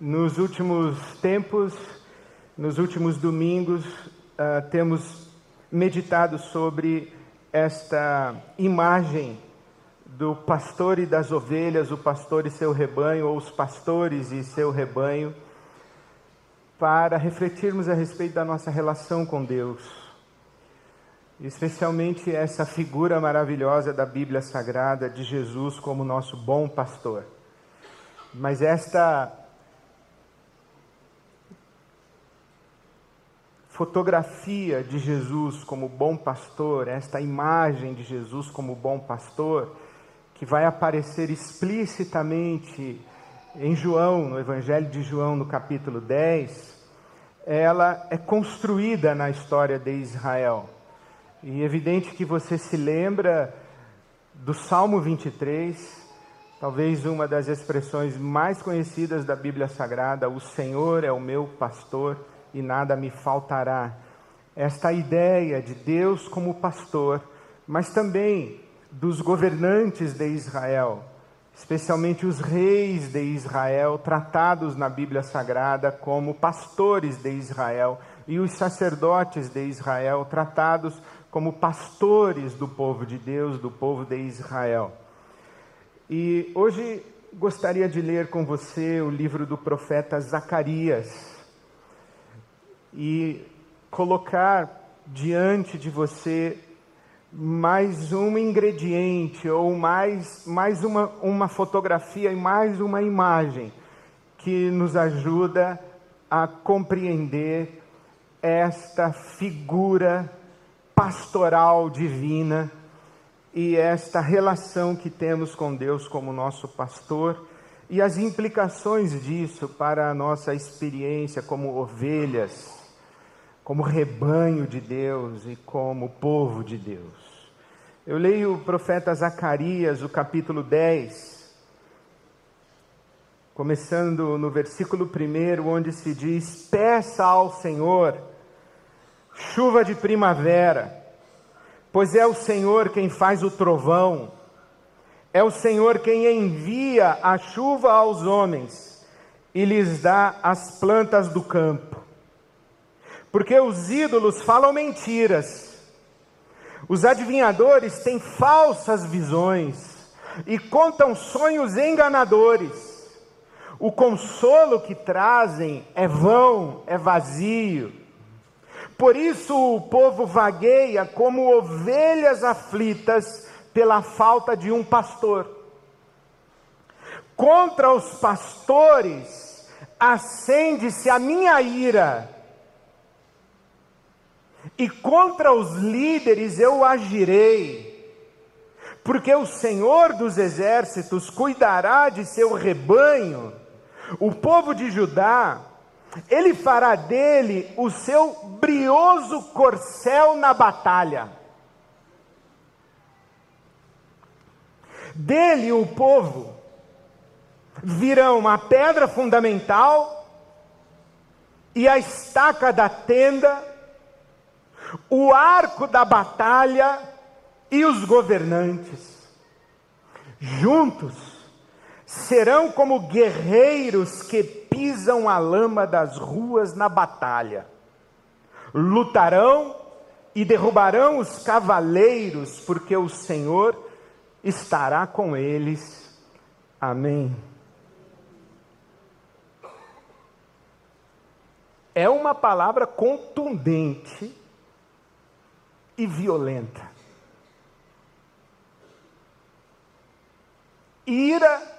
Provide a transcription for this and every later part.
Nos últimos tempos, nos últimos domingos, uh, temos meditado sobre esta imagem do pastor e das ovelhas, o pastor e seu rebanho, ou os pastores e seu rebanho, para refletirmos a respeito da nossa relação com Deus. Especialmente essa figura maravilhosa da Bíblia Sagrada de Jesus como nosso bom pastor. Mas esta fotografia de Jesus como bom pastor, esta imagem de Jesus como bom pastor, que vai aparecer explicitamente em João, no Evangelho de João, no capítulo 10, ela é construída na história de Israel. E é evidente que você se lembra do Salmo 23, talvez uma das expressões mais conhecidas da Bíblia Sagrada: O Senhor é o meu pastor e nada me faltará. Esta ideia de Deus como pastor, mas também dos governantes de Israel, especialmente os reis de Israel, tratados na Bíblia Sagrada como pastores de Israel, e os sacerdotes de Israel, tratados como pastores do povo de Deus, do povo de Israel. E hoje gostaria de ler com você o livro do profeta Zacarias e colocar diante de você mais um ingrediente ou mais, mais uma, uma fotografia e mais uma imagem que nos ajuda a compreender esta figura pastoral divina e esta relação que temos com Deus como nosso pastor e as implicações disso para a nossa experiência como ovelhas como rebanho de Deus e como povo de Deus. Eu leio o profeta Zacarias, o capítulo 10, começando no versículo 1, onde se diz: Peça ao Senhor chuva de primavera, pois é o Senhor quem faz o trovão, é o Senhor quem envia a chuva aos homens e lhes dá as plantas do campo porque os ídolos falam mentiras, os adivinhadores têm falsas visões e contam sonhos enganadores. O consolo que trazem é vão, é vazio. Por isso o povo vagueia como ovelhas aflitas pela falta de um pastor. Contra os pastores acende-se a minha ira e contra os líderes eu agirei, porque o Senhor dos exércitos cuidará de seu rebanho, o povo de Judá, ele fará dele o seu brioso corcel na batalha. Dele o povo virão a pedra fundamental e a estaca da tenda o arco da batalha e os governantes. Juntos serão como guerreiros que pisam a lama das ruas na batalha. Lutarão e derrubarão os cavaleiros, porque o Senhor estará com eles. Amém. É uma palavra contundente e violenta. Ira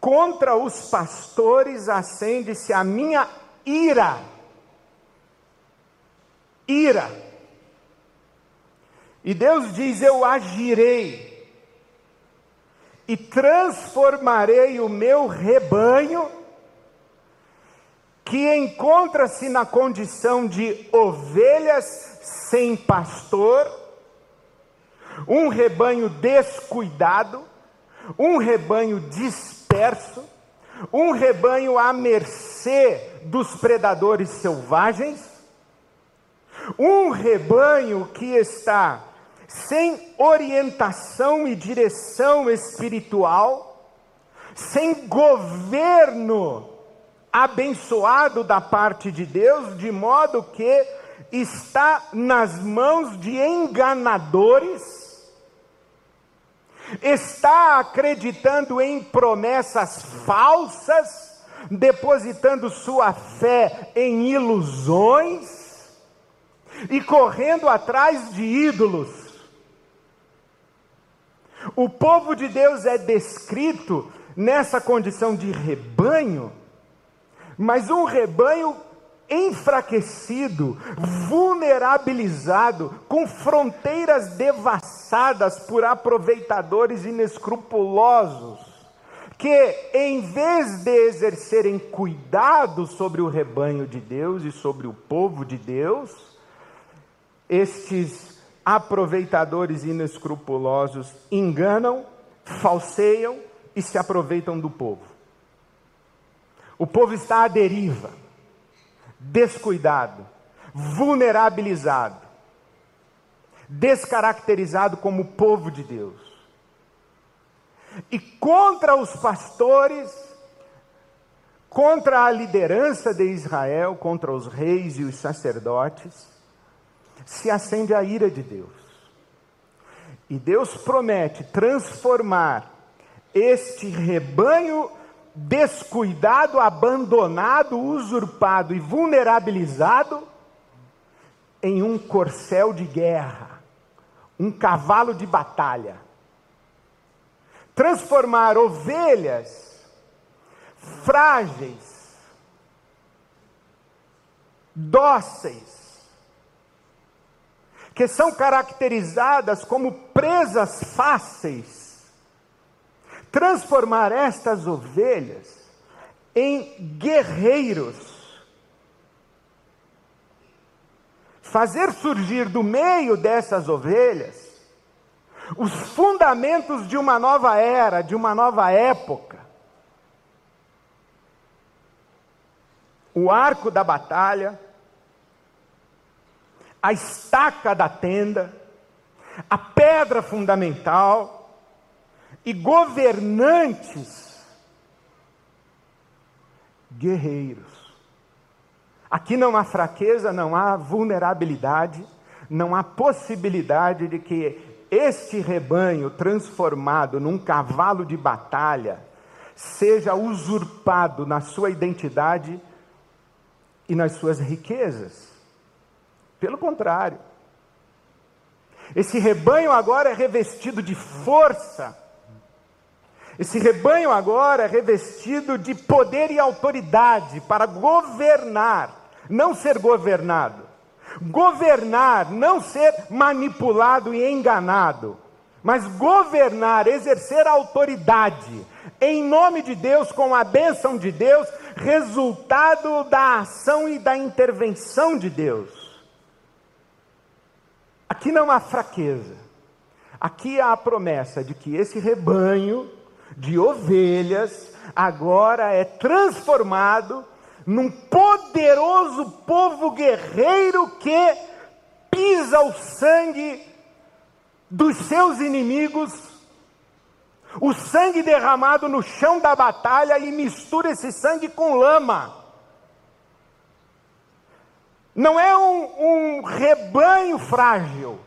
contra os pastores acende-se a minha ira. Ira. E Deus diz: Eu agirei e transformarei o meu rebanho, que encontra-se na condição de ovelhas sem pastor, um rebanho descuidado, um rebanho disperso, um rebanho à mercê dos predadores selvagens, um rebanho que está sem orientação e direção espiritual, sem governo abençoado da parte de Deus, de modo que está nas mãos de enganadores, está acreditando em promessas falsas, depositando sua fé em ilusões e correndo atrás de ídolos. O povo de Deus é descrito nessa condição de rebanho, mas um rebanho enfraquecido, vulnerabilizado, com fronteiras devassadas por aproveitadores inescrupulosos, que em vez de exercerem cuidado sobre o rebanho de Deus e sobre o povo de Deus, estes aproveitadores inescrupulosos enganam, falseiam e se aproveitam do povo. O povo está à deriva descuidado, vulnerabilizado, descaracterizado como povo de Deus. E contra os pastores, contra a liderança de Israel, contra os reis e os sacerdotes, se acende a ira de Deus. E Deus promete transformar este rebanho descuidado, abandonado, usurpado e vulnerabilizado em um corcel de guerra, um cavalo de batalha. Transformar ovelhas frágeis, dóceis, que são caracterizadas como presas fáceis, transformar estas ovelhas em guerreiros, fazer surgir do meio dessas ovelhas os fundamentos de uma nova era, de uma nova época. O arco da batalha, a estaca da tenda, a pedra fundamental, e governantes guerreiros. Aqui não há fraqueza, não há vulnerabilidade, não há possibilidade de que este rebanho transformado num cavalo de batalha seja usurpado na sua identidade e nas suas riquezas. Pelo contrário, esse rebanho agora é revestido de força esse rebanho agora é revestido de poder e autoridade para governar, não ser governado. Governar, não ser manipulado e enganado, mas governar, exercer autoridade, em nome de Deus, com a bênção de Deus, resultado da ação e da intervenção de Deus. Aqui não há fraqueza, aqui há a promessa de que esse rebanho de ovelhas, agora é transformado num poderoso povo guerreiro que pisa o sangue dos seus inimigos, o sangue derramado no chão da batalha e mistura esse sangue com lama. Não é um, um rebanho frágil,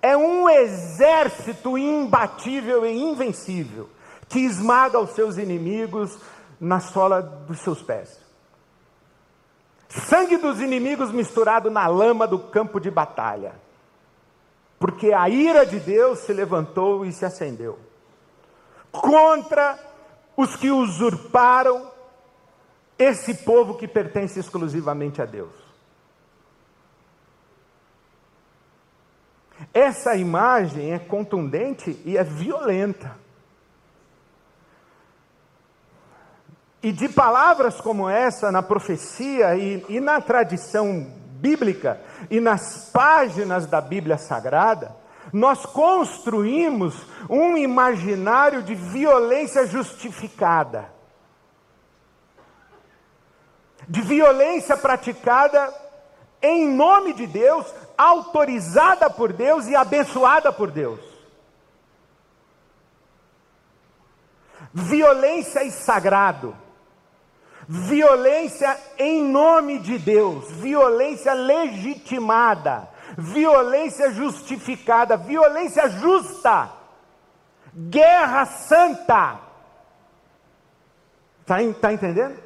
é um exército imbatível e invencível que esmaga os seus inimigos na sola dos seus pés. Sangue dos inimigos misturado na lama do campo de batalha. Porque a ira de Deus se levantou e se acendeu contra os que usurparam esse povo que pertence exclusivamente a Deus. Essa imagem é contundente e é violenta. E de palavras como essa na profecia e, e, na tradição bíblica e nas páginas da Bíblia Sagrada, nós construímos um imaginário de violência justificada, de violência praticada em nome de Deus, autorizada por Deus e abençoada por Deus. violência e sagrado, violência em nome de Deus, violência legitimada, violência justificada, violência justa, guerra santa. Está tá entendendo?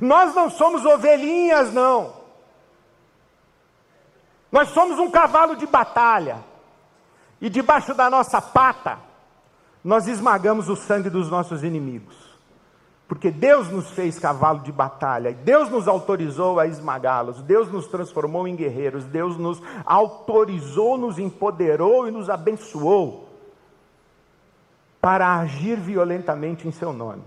Nós não somos ovelhinhas, não. Nós somos um cavalo de batalha. E debaixo da nossa pata, nós esmagamos o sangue dos nossos inimigos. Porque Deus nos fez cavalo de batalha, Deus nos autorizou a esmagá-los, Deus nos transformou em guerreiros, Deus nos autorizou, nos empoderou e nos abençoou para agir violentamente em seu nome.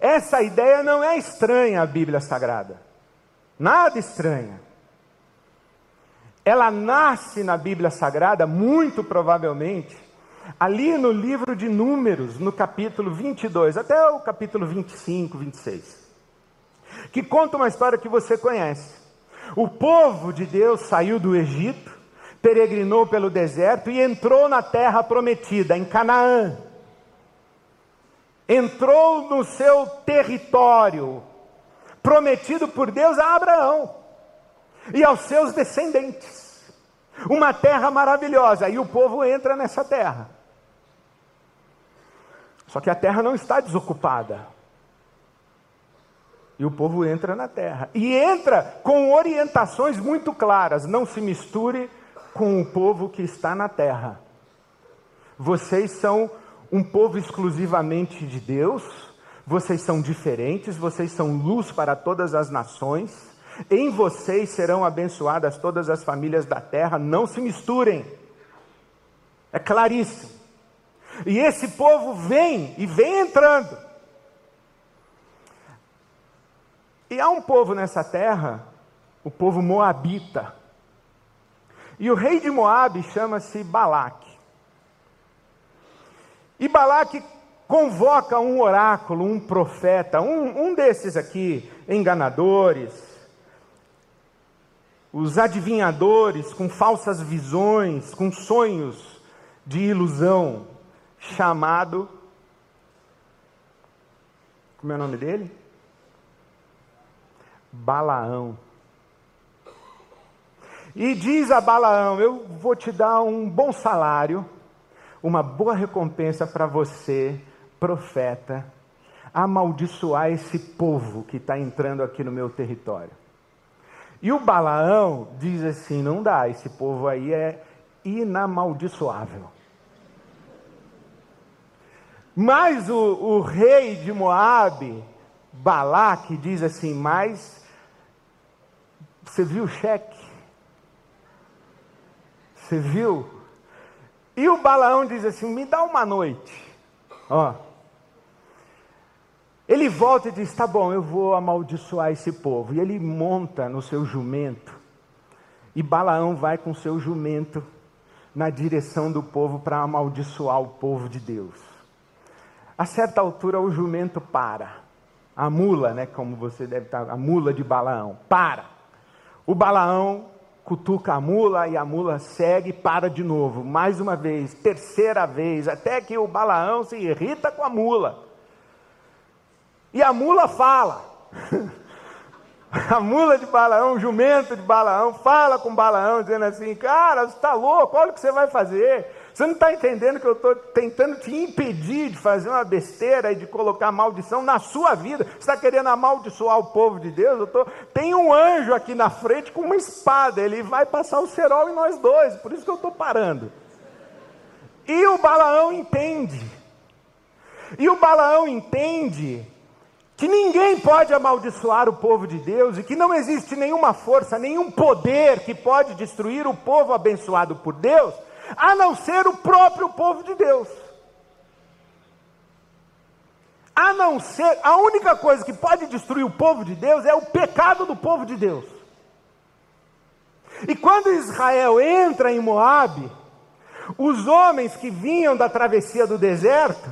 Essa ideia não é estranha à Bíblia Sagrada, nada estranha ela nasce na Bíblia Sagrada, muito provavelmente, ali no livro de Números, no capítulo 22, até o capítulo 25, 26, que conta uma história que você conhece. O povo de Deus saiu do Egito, peregrinou pelo deserto e entrou na terra prometida, em Canaã. Entrou no seu território, prometido por Deus a Abraão e aos seus descendentes. Uma terra maravilhosa, e o povo entra nessa terra. Só que a terra não está desocupada. E o povo entra na terra. E entra com orientações muito claras: não se misture com o povo que está na terra. Vocês são um povo exclusivamente de Deus, vocês são diferentes, vocês são luz para todas as nações. Em vocês serão abençoadas todas as famílias da terra, não se misturem. É claríssimo. E esse povo vem e vem entrando. E há um povo nessa terra, o povo moabita. E o rei de Moabe chama-se Balaque. E Balaque convoca um oráculo, um profeta, um, um desses aqui, enganadores, os adivinhadores com falsas visões, com sonhos de ilusão, chamado. Como é o nome dele? Balaão. E diz a Balaão: Eu vou te dar um bom salário, uma boa recompensa para você, profeta, amaldiçoar esse povo que está entrando aqui no meu território. E o Balaão diz assim: não dá, esse povo aí é inamaldiçoável. Mas o, o rei de Moabe, Balaque, diz assim: mas você viu o cheque? Você viu? E o Balaão diz assim: me dá uma noite. Ó, ele volta e diz: Tá bom, eu vou amaldiçoar esse povo. E ele monta no seu jumento. E Balaão vai com seu jumento na direção do povo para amaldiçoar o povo de Deus. A certa altura o jumento para. A mula, né, como você deve estar, a mula de Balaão, para. O Balaão cutuca a mula e a mula segue e para de novo, mais uma vez, terceira vez, até que o Balaão se irrita com a mula. E a mula fala. A mula de Balaão, o jumento de Balaão, fala com Balaão, dizendo assim: Cara, você está louco, olha o que você vai fazer. Você não está entendendo que eu estou tentando te impedir de fazer uma besteira e de colocar maldição na sua vida. Você está querendo amaldiçoar o povo de Deus? Eu tô... Tem um anjo aqui na frente com uma espada, ele vai passar o cerol em nós dois, por isso que eu estou parando. E o Balaão entende. E o Balaão entende que ninguém pode amaldiçoar o povo de Deus e que não existe nenhuma força, nenhum poder que pode destruir o povo abençoado por Deus, a não ser o próprio povo de Deus. A não ser, a única coisa que pode destruir o povo de Deus é o pecado do povo de Deus. E quando Israel entra em Moabe, os homens que vinham da travessia do deserto,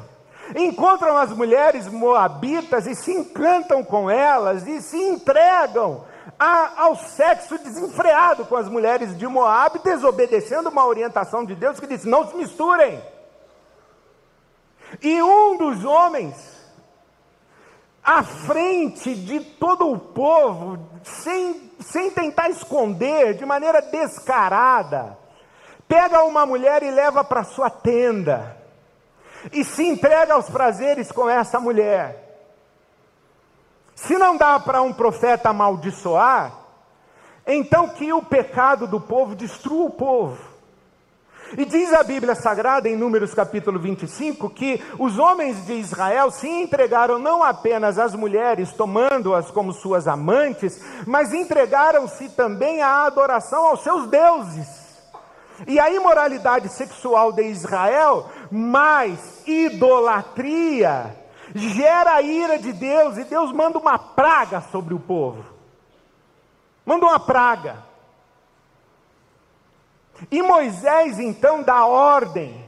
encontram as mulheres moabitas e se encantam com elas e se entregam ao sexo desenfreado com as mulheres de Moab, desobedecendo uma orientação de Deus que disse: não se misturem. E um dos homens, à frente de todo o povo, sem, sem tentar esconder, de maneira descarada, pega uma mulher e leva para sua tenda, e se entrega aos prazeres com essa mulher. Se não dá para um profeta amaldiçoar, então que o pecado do povo destrua o povo. E diz a Bíblia Sagrada, em Números capítulo 25, que os homens de Israel se entregaram não apenas às mulheres, tomando-as como suas amantes, mas entregaram-se também à adoração aos seus deuses. E a imoralidade sexual de Israel, mais idolatria, gera a ira de Deus, e Deus manda uma praga sobre o povo. Manda uma praga. E Moisés então dá ordem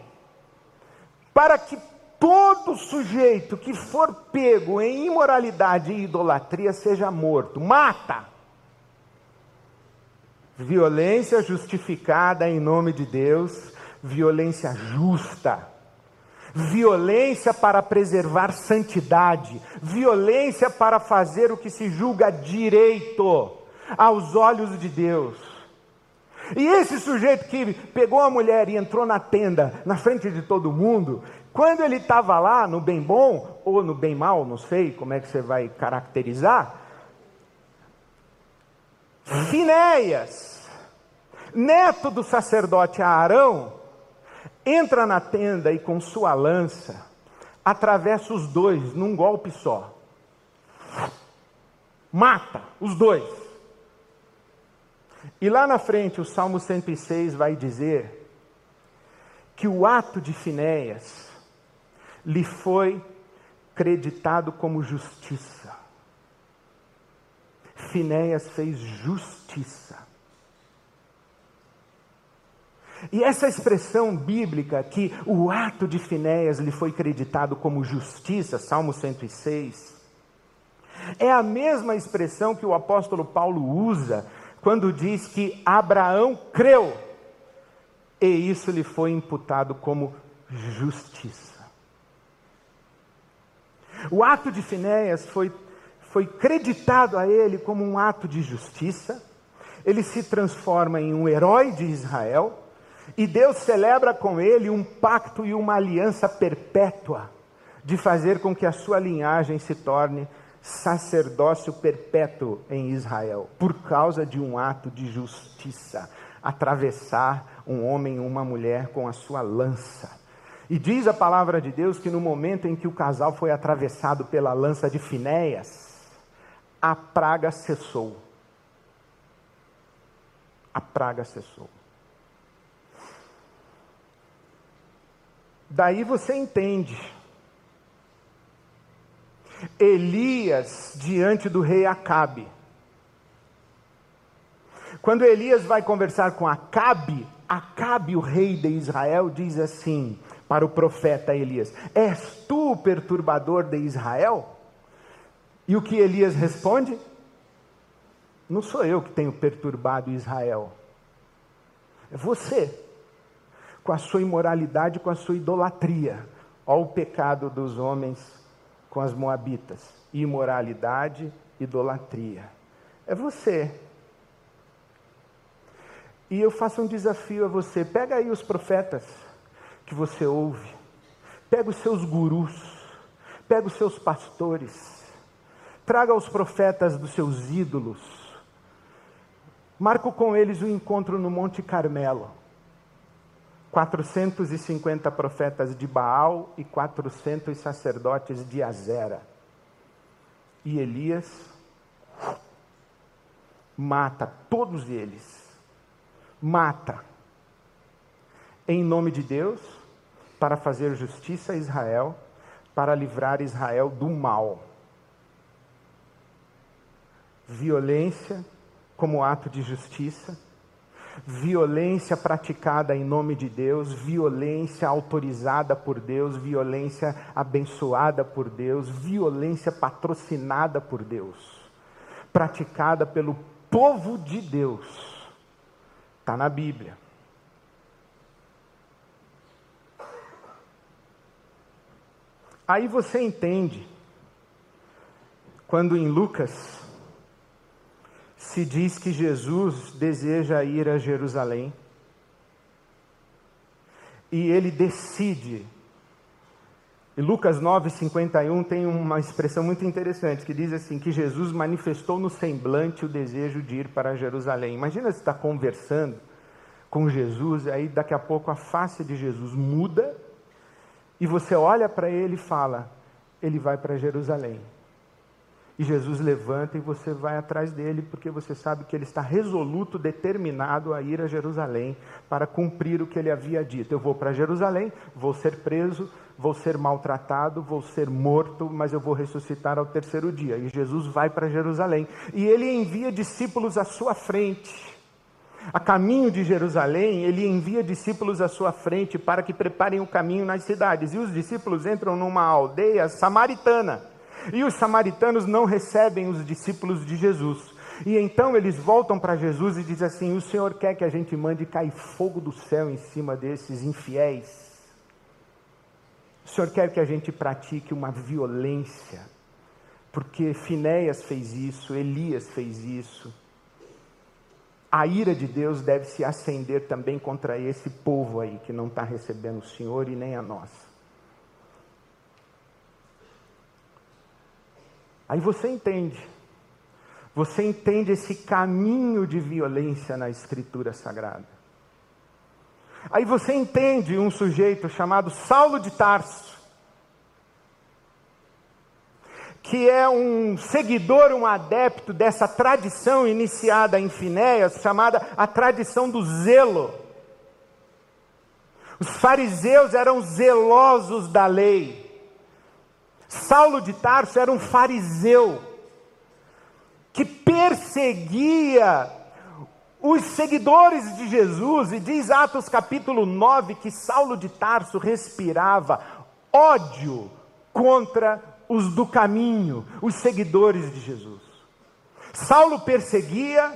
para que todo sujeito que for pego em imoralidade e idolatria seja morto, mata. Violência justificada em nome de Deus, violência justa. Violência para preservar santidade, violência para fazer o que se julga direito aos olhos de Deus. E esse sujeito que pegou a mulher e entrou na tenda, na frente de todo mundo, quando ele estava lá no bem bom, ou no bem mal, não sei como é que você vai caracterizar, Finéias, neto do sacerdote Arão, entra na tenda e com sua lança atravessa os dois num golpe só. Mata os dois. E lá na frente, o Salmo 106 vai dizer que o ato de Finéias lhe foi creditado como justiça. Finéias fez justiça. E essa expressão bíblica que o ato de Finéias lhe foi creditado como justiça, Salmo 106, é a mesma expressão que o apóstolo Paulo usa quando diz que Abraão creu e isso lhe foi imputado como justiça. O ato de Finéias foi, foi creditado a ele como um ato de justiça, ele se transforma em um herói de Israel, e Deus celebra com ele um pacto e uma aliança perpétua de fazer com que a sua linhagem se torne sacerdócio perpétuo em Israel, por causa de um ato de justiça, atravessar um homem e uma mulher com a sua lança. E diz a palavra de Deus que no momento em que o casal foi atravessado pela lança de Finéias, a praga cessou. A praga cessou. Daí você entende Elias diante do rei Acabe. Quando Elias vai conversar com Acabe, Acabe, o rei de Israel, diz assim para o profeta Elias: És tu o perturbador de Israel? E o que Elias responde? Não sou eu que tenho perturbado Israel, é você, com a sua imoralidade, com a sua idolatria. Olha o pecado dos homens com as moabitas: imoralidade, idolatria. É você. E eu faço um desafio a você: pega aí os profetas que você ouve, pega os seus gurus, pega os seus pastores, traga os profetas dos seus ídolos, marco com eles o um encontro no Monte Carmelo. 450 profetas de Baal e 400 sacerdotes de Azera. E Elias mata todos eles. Mata. Em nome de Deus, para fazer justiça a Israel, para livrar Israel do mal. Violência como ato de justiça violência praticada em nome de Deus, violência autorizada por Deus, violência abençoada por Deus, violência patrocinada por Deus. praticada pelo povo de Deus. Está na Bíblia. Aí você entende, quando em Lucas se diz que Jesus deseja ir a Jerusalém, e ele decide. E Lucas 9:51 tem uma expressão muito interessante que diz assim que Jesus manifestou no semblante o desejo de ir para Jerusalém. Imagina você está conversando com Jesus, e aí daqui a pouco a face de Jesus muda e você olha para ele e fala: ele vai para Jerusalém. E Jesus levanta e você vai atrás dele, porque você sabe que ele está resoluto, determinado a ir a Jerusalém para cumprir o que ele havia dito. Eu vou para Jerusalém, vou ser preso, vou ser maltratado, vou ser morto, mas eu vou ressuscitar ao terceiro dia. E Jesus vai para Jerusalém. E ele envia discípulos à sua frente. A caminho de Jerusalém, ele envia discípulos à sua frente para que preparem o caminho nas cidades. E os discípulos entram numa aldeia samaritana e os samaritanos não recebem os discípulos de Jesus. E então eles voltam para Jesus e dizem assim: O Senhor quer que a gente mande cair fogo do céu em cima desses infiéis? O Senhor quer que a gente pratique uma violência? Porque Finéias fez isso, Elias fez isso. A ira de Deus deve se acender também contra esse povo aí que não está recebendo o Senhor e nem a nós. Aí você entende. Você entende esse caminho de violência na Escritura Sagrada. Aí você entende um sujeito chamado Saulo de Tarso, que é um seguidor, um adepto dessa tradição iniciada em Finéias, chamada a tradição do zelo. Os fariseus eram zelosos da lei. Saulo de Tarso era um fariseu que perseguia os seguidores de Jesus, e diz Atos capítulo 9 que Saulo de Tarso respirava ódio contra os do caminho, os seguidores de Jesus. Saulo perseguia,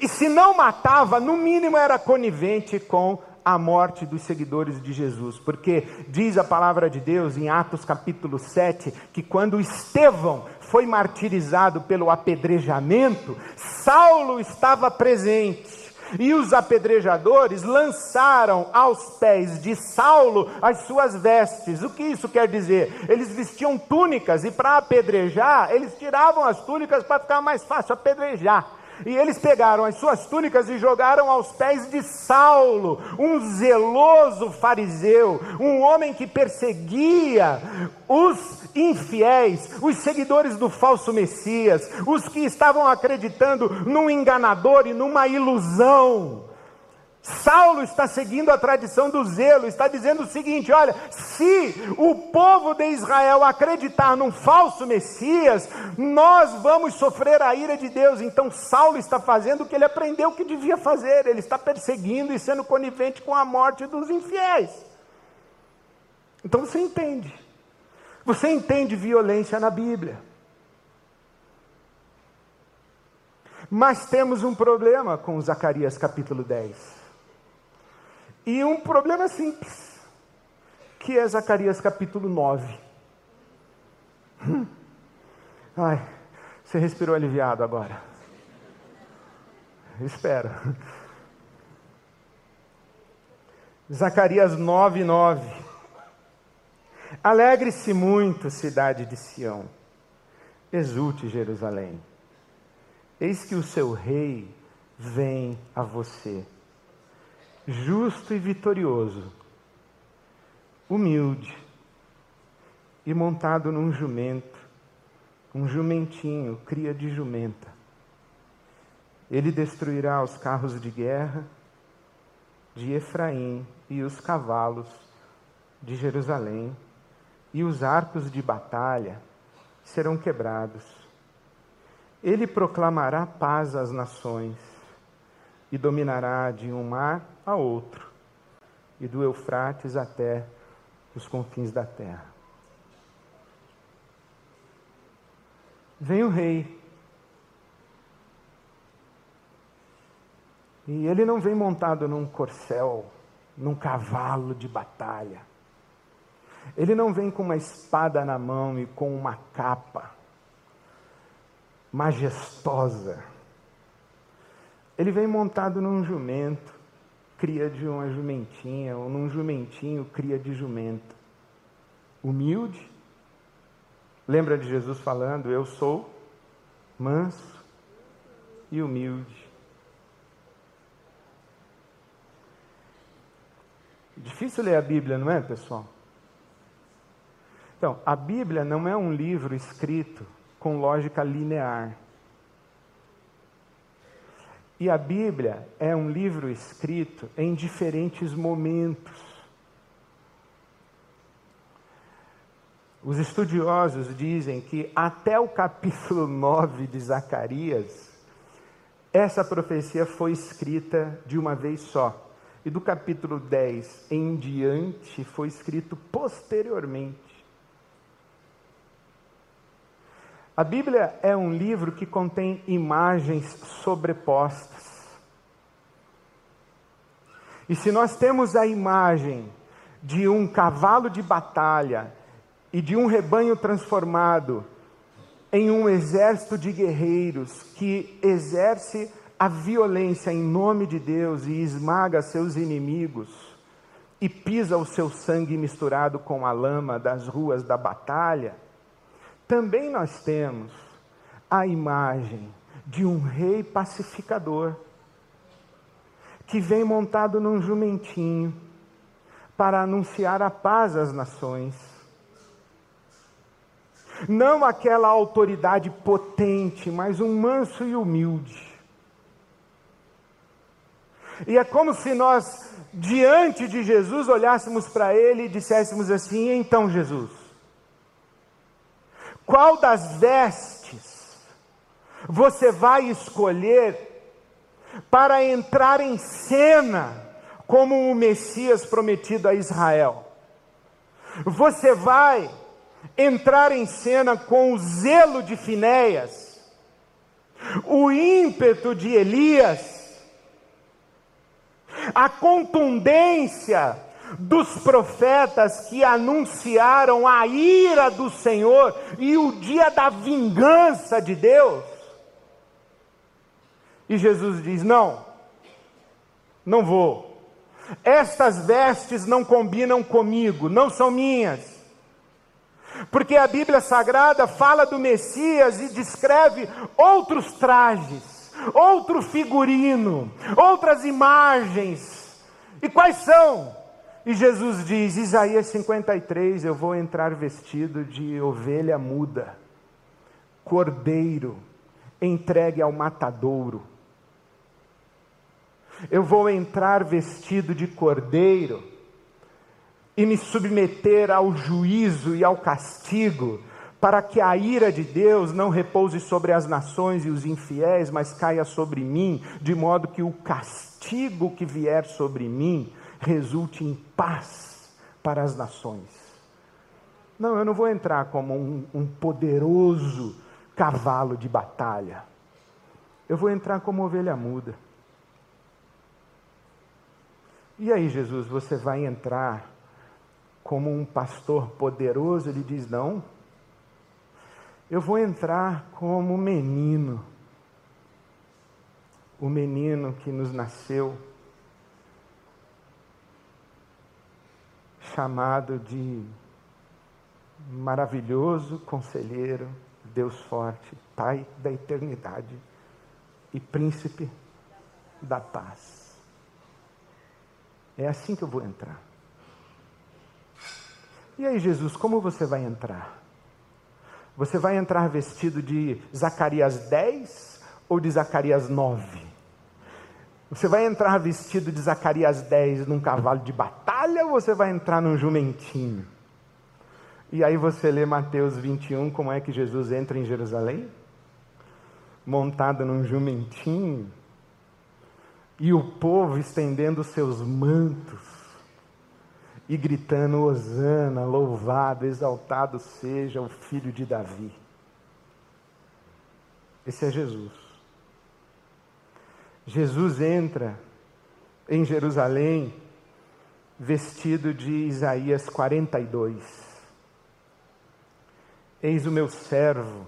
e se não matava, no mínimo era conivente com a morte dos seguidores de Jesus, porque diz a palavra de Deus em Atos capítulo 7 que quando Estevão foi martirizado pelo apedrejamento, Saulo estava presente. E os apedrejadores lançaram aos pés de Saulo as suas vestes. O que isso quer dizer? Eles vestiam túnicas e para apedrejar, eles tiravam as túnicas para ficar mais fácil apedrejar. E eles pegaram as suas túnicas e jogaram aos pés de Saulo, um zeloso fariseu, um homem que perseguia os infiéis, os seguidores do falso Messias, os que estavam acreditando num enganador e numa ilusão. Saulo está seguindo a tradição do zelo, está dizendo o seguinte: olha, se o povo de Israel acreditar num falso Messias, nós vamos sofrer a ira de Deus. Então, Saulo está fazendo o que ele aprendeu que devia fazer, ele está perseguindo e sendo conivente com a morte dos infiéis. Então você entende, você entende violência na Bíblia. Mas temos um problema com Zacarias capítulo 10. E um problema simples, que é Zacarias capítulo 9. Hum. Ai, você respirou aliviado agora. Espera. Zacarias 9, 9. Alegre-se muito, cidade de Sião. Exulte, Jerusalém. Eis que o seu rei vem a você justo e vitorioso, humilde e montado num jumento, um jumentinho, cria de jumenta. Ele destruirá os carros de guerra de Efraim e os cavalos de Jerusalém, e os arcos de batalha serão quebrados. Ele proclamará paz às nações e dominará de um mar a outro, e do Eufrates até os confins da terra. Vem o rei. E ele não vem montado num corcel, num cavalo de batalha. Ele não vem com uma espada na mão e com uma capa majestosa. Ele vem montado num jumento, cria de uma jumentinha, ou num jumentinho, cria de jumento. Humilde. Lembra de Jesus falando: Eu sou manso e humilde. Difícil ler a Bíblia, não é, pessoal? Então, a Bíblia não é um livro escrito com lógica linear. E a Bíblia é um livro escrito em diferentes momentos. Os estudiosos dizem que até o capítulo 9 de Zacarias, essa profecia foi escrita de uma vez só. E do capítulo 10 em diante foi escrito posteriormente. A Bíblia é um livro que contém imagens sobrepostas. E se nós temos a imagem de um cavalo de batalha e de um rebanho transformado em um exército de guerreiros que exerce a violência em nome de Deus e esmaga seus inimigos e pisa o seu sangue misturado com a lama das ruas da batalha, também nós temos a imagem de um rei pacificador que vem montado num jumentinho para anunciar a paz às nações. Não aquela autoridade potente, mas um manso e humilde. E é como se nós, diante de Jesus, olhássemos para ele e disséssemos assim: então, Jesus, qual das vestes você vai escolher para entrar em cena como o Messias prometido a Israel? Você vai entrar em cena com o zelo de Finéias, o ímpeto de Elias, a contundência dos profetas que anunciaram a ira do Senhor e o dia da vingança de Deus. E Jesus diz: Não, não vou. Estas vestes não combinam comigo, não são minhas. Porque a Bíblia Sagrada fala do Messias e descreve outros trajes, outro figurino, outras imagens. E quais são? E Jesus diz, Isaías 53, eu vou entrar vestido de ovelha muda, cordeiro, entregue ao matadouro. Eu vou entrar vestido de cordeiro e me submeter ao juízo e ao castigo, para que a ira de Deus não repouse sobre as nações e os infiéis, mas caia sobre mim, de modo que o castigo que vier sobre mim resulte em paz para as nações. Não, eu não vou entrar como um, um poderoso cavalo de batalha. Eu vou entrar como ovelha muda. E aí, Jesus, você vai entrar como um pastor poderoso? Ele diz: Não. Eu vou entrar como menino. O menino que nos nasceu chamado de maravilhoso conselheiro, Deus forte, Pai da eternidade e príncipe da paz. É assim que eu vou entrar. E aí, Jesus, como você vai entrar? Você vai entrar vestido de Zacarias 10 ou de Zacarias 9? Você vai entrar vestido de Zacarias 10 num cavalo de batalha ou você vai entrar num jumentinho? E aí você lê Mateus 21, como é que Jesus entra em Jerusalém? Montado num jumentinho. E o povo estendendo seus mantos e gritando: Hosana, louvado, exaltado seja o filho de Davi. Esse é Jesus. Jesus entra em Jerusalém vestido de Isaías 42. Eis o meu servo,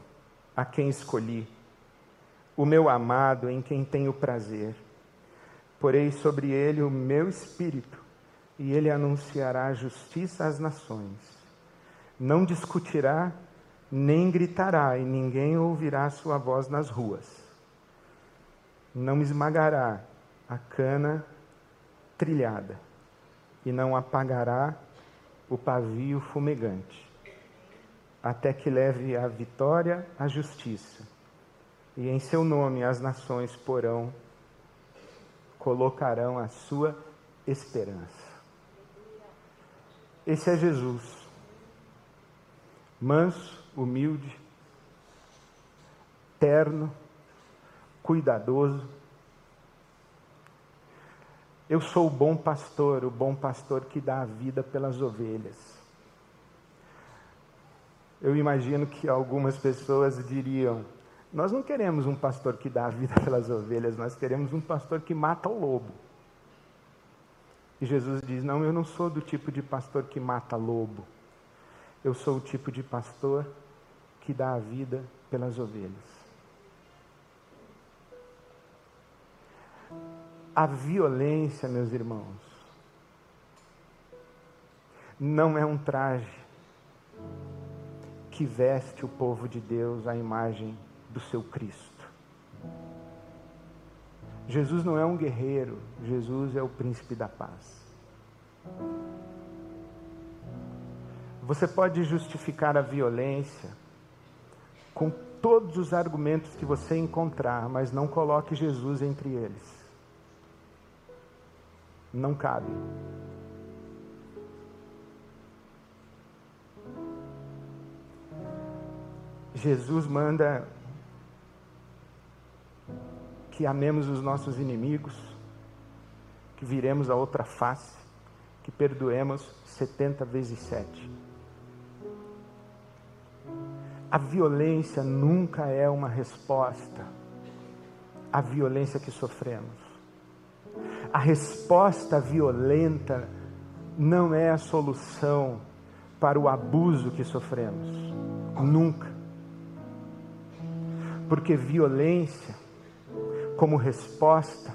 a quem escolhi, o meu amado, em quem tenho prazer. Porei sobre ele o meu espírito, e ele anunciará justiça às nações. Não discutirá, nem gritará, e ninguém ouvirá sua voz nas ruas. Não esmagará a cana trilhada e não apagará o pavio fumegante, até que leve a vitória à justiça, e em seu nome as nações porão, colocarão a sua esperança. Esse é Jesus, manso, humilde, terno, cuidadoso, eu sou o bom pastor, o bom pastor que dá a vida pelas ovelhas. Eu imagino que algumas pessoas diriam: Nós não queremos um pastor que dá a vida pelas ovelhas, nós queremos um pastor que mata o lobo. E Jesus diz: Não, eu não sou do tipo de pastor que mata lobo. Eu sou o tipo de pastor que dá a vida pelas ovelhas. A violência, meus irmãos, não é um traje que veste o povo de Deus à imagem do seu Cristo. Jesus não é um guerreiro, Jesus é o príncipe da paz. Você pode justificar a violência com todos os argumentos que você encontrar, mas não coloque Jesus entre eles não cabe. Jesus manda que amemos os nossos inimigos, que viremos a outra face, que perdoemos 70 vezes 7. A violência nunca é uma resposta à violência que sofremos a resposta violenta não é a solução para o abuso que sofremos. Nunca. Porque violência, como resposta,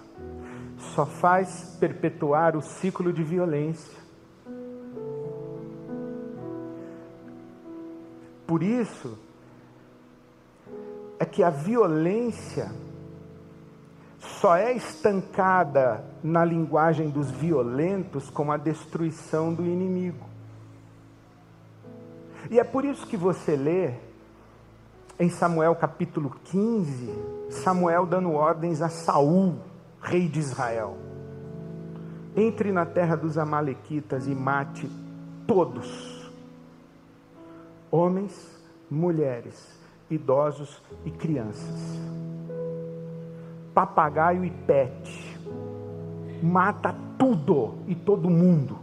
só faz perpetuar o ciclo de violência. Por isso, é que a violência só é estancada na linguagem dos violentos com a destruição do inimigo. E é por isso que você lê em Samuel capítulo 15, Samuel dando ordens a Saul, rei de Israel. Entre na terra dos amalequitas e mate todos. Homens, mulheres, idosos e crianças papagaio e pet. Mata tudo e todo mundo.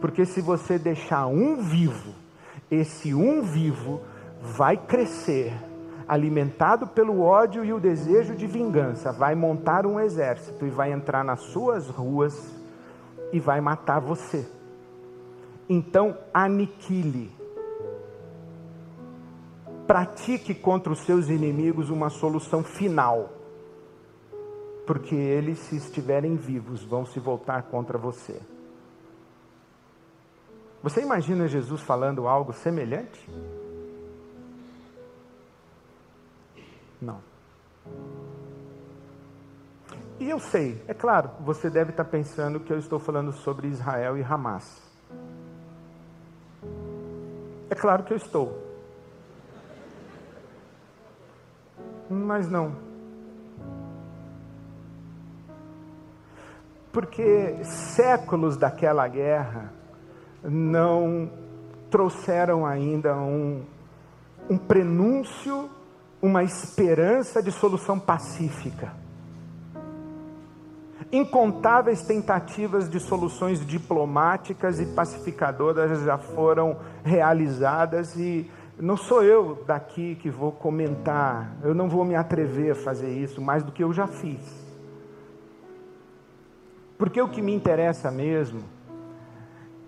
Porque se você deixar um vivo, esse um vivo vai crescer, alimentado pelo ódio e o desejo de vingança, vai montar um exército e vai entrar nas suas ruas e vai matar você. Então, aniquile. Pratique contra os seus inimigos uma solução final porque eles, se estiverem vivos, vão se voltar contra você. Você imagina Jesus falando algo semelhante? Não. E eu sei, é claro, você deve estar pensando que eu estou falando sobre Israel e Hamas. É claro que eu estou. Mas não. Porque séculos daquela guerra não trouxeram ainda um, um prenúncio, uma esperança de solução pacífica. Incontáveis tentativas de soluções diplomáticas e pacificadoras já foram realizadas e não sou eu daqui que vou comentar, eu não vou me atrever a fazer isso mais do que eu já fiz Porque o que me interessa mesmo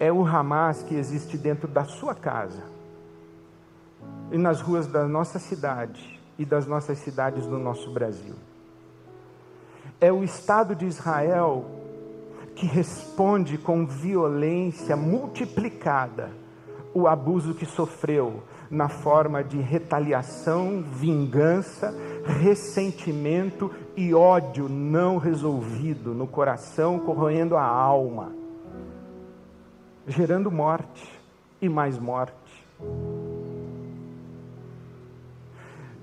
é o Hamas que existe dentro da sua casa e nas ruas da nossa cidade e das nossas cidades do nosso Brasil. É o Estado de Israel que responde com violência multiplicada o abuso que sofreu na forma de retaliação, vingança, ressentimento e ódio não resolvido no coração, corroendo a alma, gerando morte e mais morte.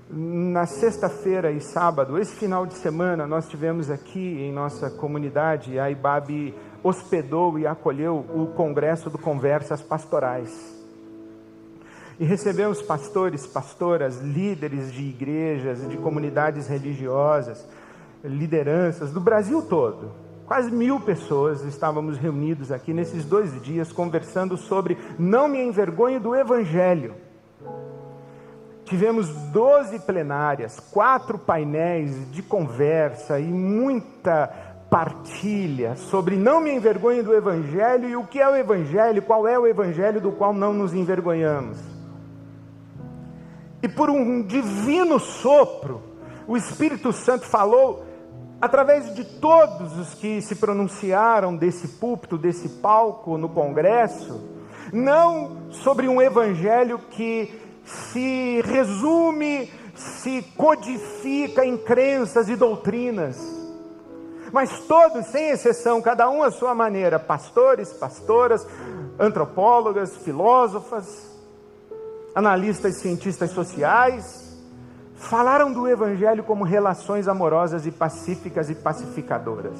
Na sexta-feira e sábado, esse final de semana, nós tivemos aqui em nossa comunidade, a IBAB hospedou e acolheu o Congresso do Conversas Pastorais. E recebemos pastores, pastoras, líderes de igrejas, de comunidades religiosas, lideranças do Brasil todo. Quase mil pessoas estávamos reunidos aqui nesses dois dias conversando sobre não me envergonhe do Evangelho. Tivemos 12 plenárias, quatro painéis de conversa e muita partilha sobre não me envergonhe do Evangelho e o que é o Evangelho, qual é o Evangelho do qual não nos envergonhamos. E por um divino sopro, o Espírito Santo falou através de todos os que se pronunciaram desse púlpito, desse palco no Congresso, não sobre um evangelho que se resume, se codifica em crenças e doutrinas, mas todos, sem exceção, cada um à sua maneira, pastores, pastoras, antropólogas, filósofas, analistas cientistas sociais, falaram do Evangelho como relações amorosas e pacíficas e pacificadoras.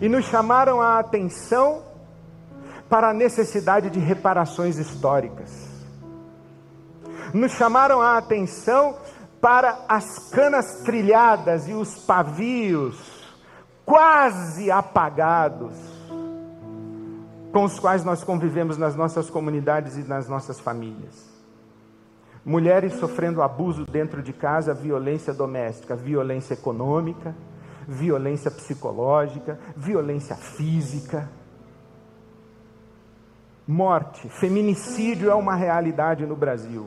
E nos chamaram a atenção para a necessidade de reparações históricas. Nos chamaram a atenção para as canas trilhadas e os pavios quase apagados com os quais nós convivemos nas nossas comunidades e nas nossas famílias. Mulheres sofrendo abuso dentro de casa, violência doméstica, violência econômica, violência psicológica, violência física. Morte, feminicídio é uma realidade no Brasil.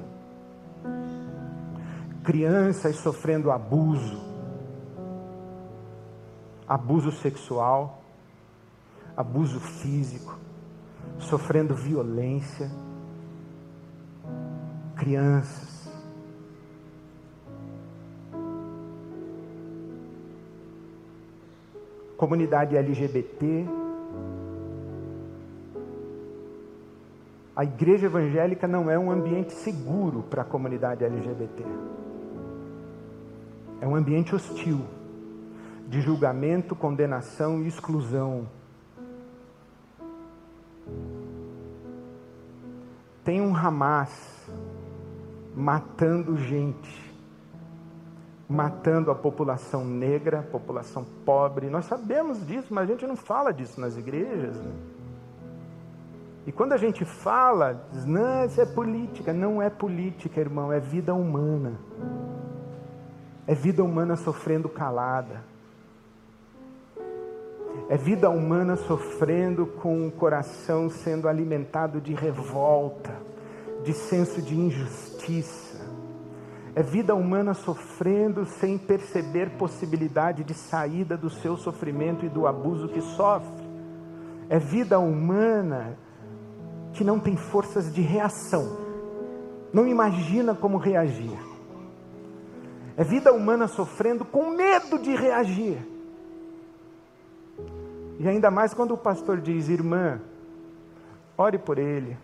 Crianças sofrendo abuso, abuso sexual, abuso físico, sofrendo violência crianças. Comunidade LGBT. A igreja evangélica não é um ambiente seguro para a comunidade LGBT. É um ambiente hostil, de julgamento, condenação e exclusão. Tem um Hamas matando gente, matando a população negra, a população pobre. Nós sabemos disso, mas a gente não fala disso nas igrejas. Né? E quando a gente fala, diz, não, isso é política. Não é política, irmão, é vida humana. É vida humana sofrendo calada. É vida humana sofrendo com o coração sendo alimentado de revolta, de senso de injustiça. É vida humana sofrendo sem perceber possibilidade de saída do seu sofrimento e do abuso que sofre. É vida humana que não tem forças de reação, não imagina como reagir. É vida humana sofrendo com medo de reagir. E ainda mais quando o pastor diz, irmã, ore por ele,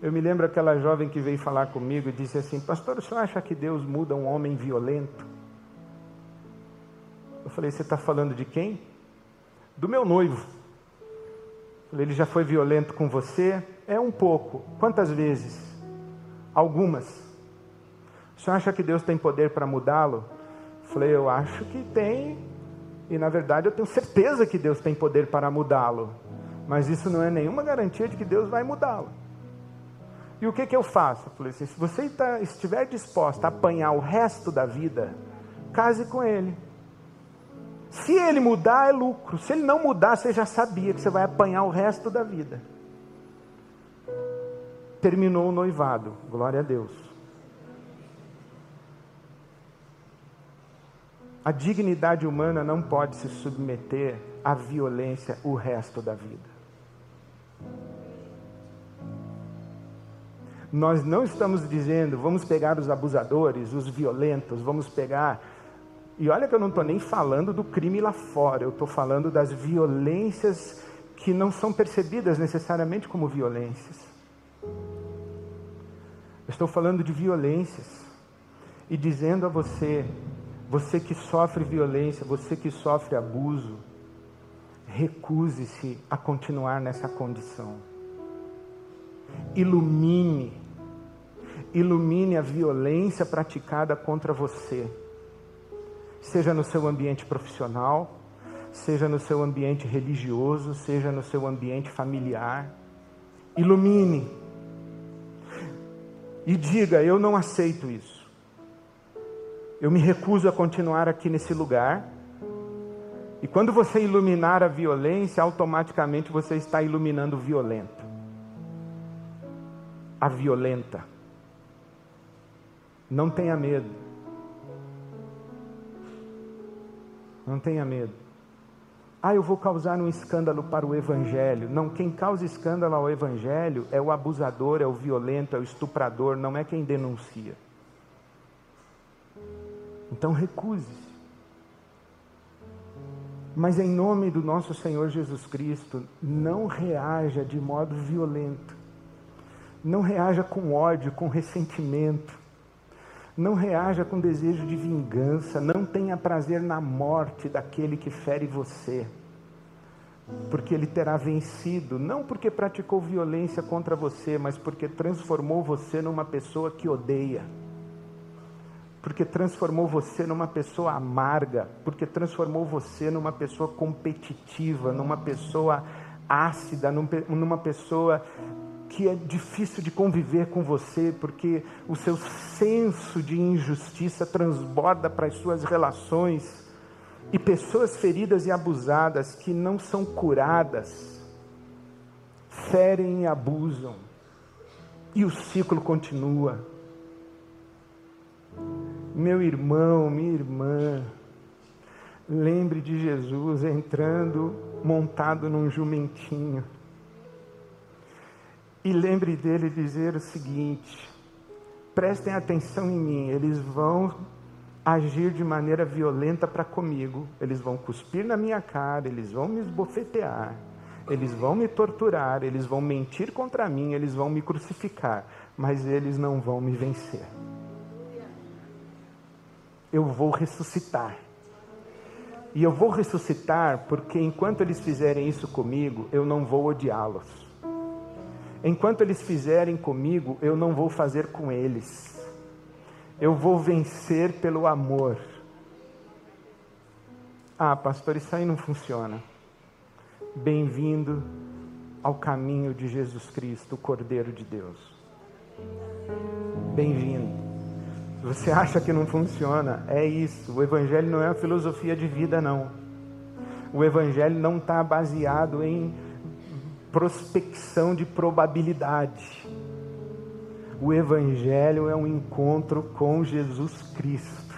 Eu me lembro aquela jovem que veio falar comigo e disse assim: Pastor, o senhor acha que Deus muda um homem violento? Eu falei: Você está falando de quem? Do meu noivo. Eu falei: Ele já foi violento com você? É um pouco. Quantas vezes? Algumas. O senhor acha que Deus tem poder para mudá-lo? Eu falei: Eu acho que tem. E na verdade eu tenho certeza que Deus tem poder para mudá-lo. Mas isso não é nenhuma garantia de que Deus vai mudá-lo. E o que, que eu faço? Eu falei assim, se você tá, estiver disposta a apanhar o resto da vida, case com ele. Se ele mudar, é lucro. Se ele não mudar, você já sabia que você vai apanhar o resto da vida. Terminou o noivado, glória a Deus. A dignidade humana não pode se submeter à violência o resto da vida. Nós não estamos dizendo, vamos pegar os abusadores, os violentos, vamos pegar. E olha que eu não estou nem falando do crime lá fora, eu estou falando das violências que não são percebidas necessariamente como violências. Eu estou falando de violências e dizendo a você, você que sofre violência, você que sofre abuso, recuse-se a continuar nessa condição. Ilumine, ilumine a violência praticada contra você, seja no seu ambiente profissional, seja no seu ambiente religioso, seja no seu ambiente familiar. Ilumine e diga: Eu não aceito isso. Eu me recuso a continuar aqui nesse lugar. E quando você iluminar a violência, automaticamente você está iluminando o violento a violenta. Não tenha medo. Não tenha medo. Ah, eu vou causar um escândalo para o Evangelho. Não, quem causa escândalo ao Evangelho é o abusador, é o violento, é o estuprador, não é quem denuncia. Então recuse-se. Mas em nome do nosso Senhor Jesus Cristo, não reaja de modo violento. Não reaja com ódio, com ressentimento. Não reaja com desejo de vingança. Não tenha prazer na morte daquele que fere você. Porque ele terá vencido, não porque praticou violência contra você, mas porque transformou você numa pessoa que odeia. Porque transformou você numa pessoa amarga, porque transformou você numa pessoa competitiva, numa pessoa ácida, numa pessoa que é difícil de conviver com você, porque o seu senso de injustiça transborda para as suas relações, e pessoas feridas e abusadas que não são curadas, ferem e abusam, e o ciclo continua. Meu irmão, minha irmã, lembre de Jesus entrando montado num jumentinho e lembre dele dizer o seguinte: prestem atenção em mim, eles vão agir de maneira violenta para comigo, eles vão cuspir na minha cara, eles vão me esbofetear, eles vão me torturar, eles vão mentir contra mim, eles vão me crucificar, mas eles não vão me vencer. Eu vou ressuscitar. E eu vou ressuscitar porque enquanto eles fizerem isso comigo, eu não vou odiá-los. Enquanto eles fizerem comigo, eu não vou fazer com eles. Eu vou vencer pelo amor. Ah, pastor, isso aí não funciona. Bem-vindo ao caminho de Jesus Cristo, o Cordeiro de Deus. Bem-vindo. Você acha que não funciona? É isso. O Evangelho não é uma filosofia de vida, não. O Evangelho não está baseado em prospecção de probabilidade. O Evangelho é um encontro com Jesus Cristo.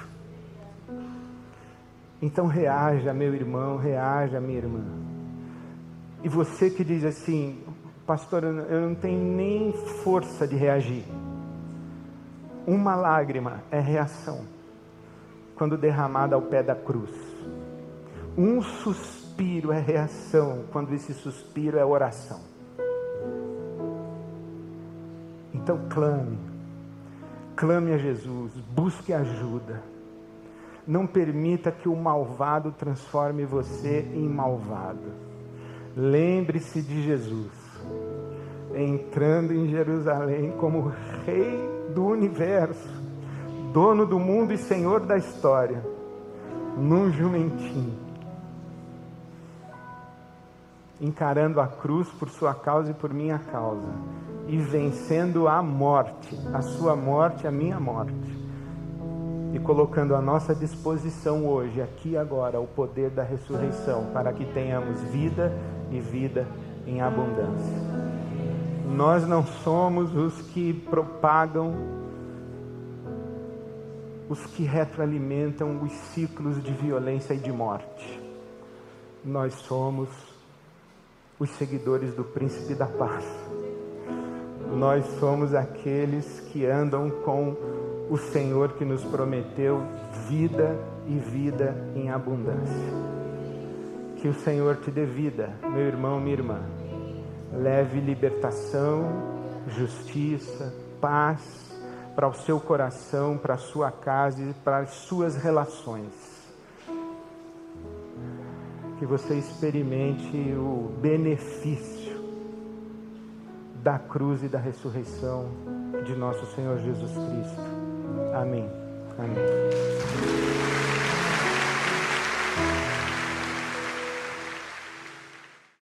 Então reaja, meu irmão, reaja, minha irmã. E você que diz assim, pastor, eu não tenho nem força de reagir. Uma lágrima é reação quando derramada ao pé da cruz. Um suspiro suspiro é reação, quando esse suspiro é oração. Então clame, clame a Jesus, busque ajuda. Não permita que o malvado transforme você em malvado. Lembre-se de Jesus, entrando em Jerusalém como Rei do universo, dono do mundo e Senhor da história, num jumentinho encarando a cruz por sua causa e por minha causa, e vencendo a morte, a sua morte, a minha morte. e colocando à nossa disposição hoje, aqui e agora, o poder da ressurreição, para que tenhamos vida e vida em abundância. Nós não somos os que propagam, os que retroalimentam os ciclos de violência e de morte. Nós somos os seguidores do príncipe da paz. Nós somos aqueles que andam com o Senhor que nos prometeu vida e vida em abundância. Que o Senhor te dê vida, meu irmão, minha irmã. Leve libertação, justiça, paz para o seu coração, para a sua casa e para as suas relações. Que você experimente o benefício da cruz e da ressurreição de nosso Senhor Jesus Cristo. Amém. Amém.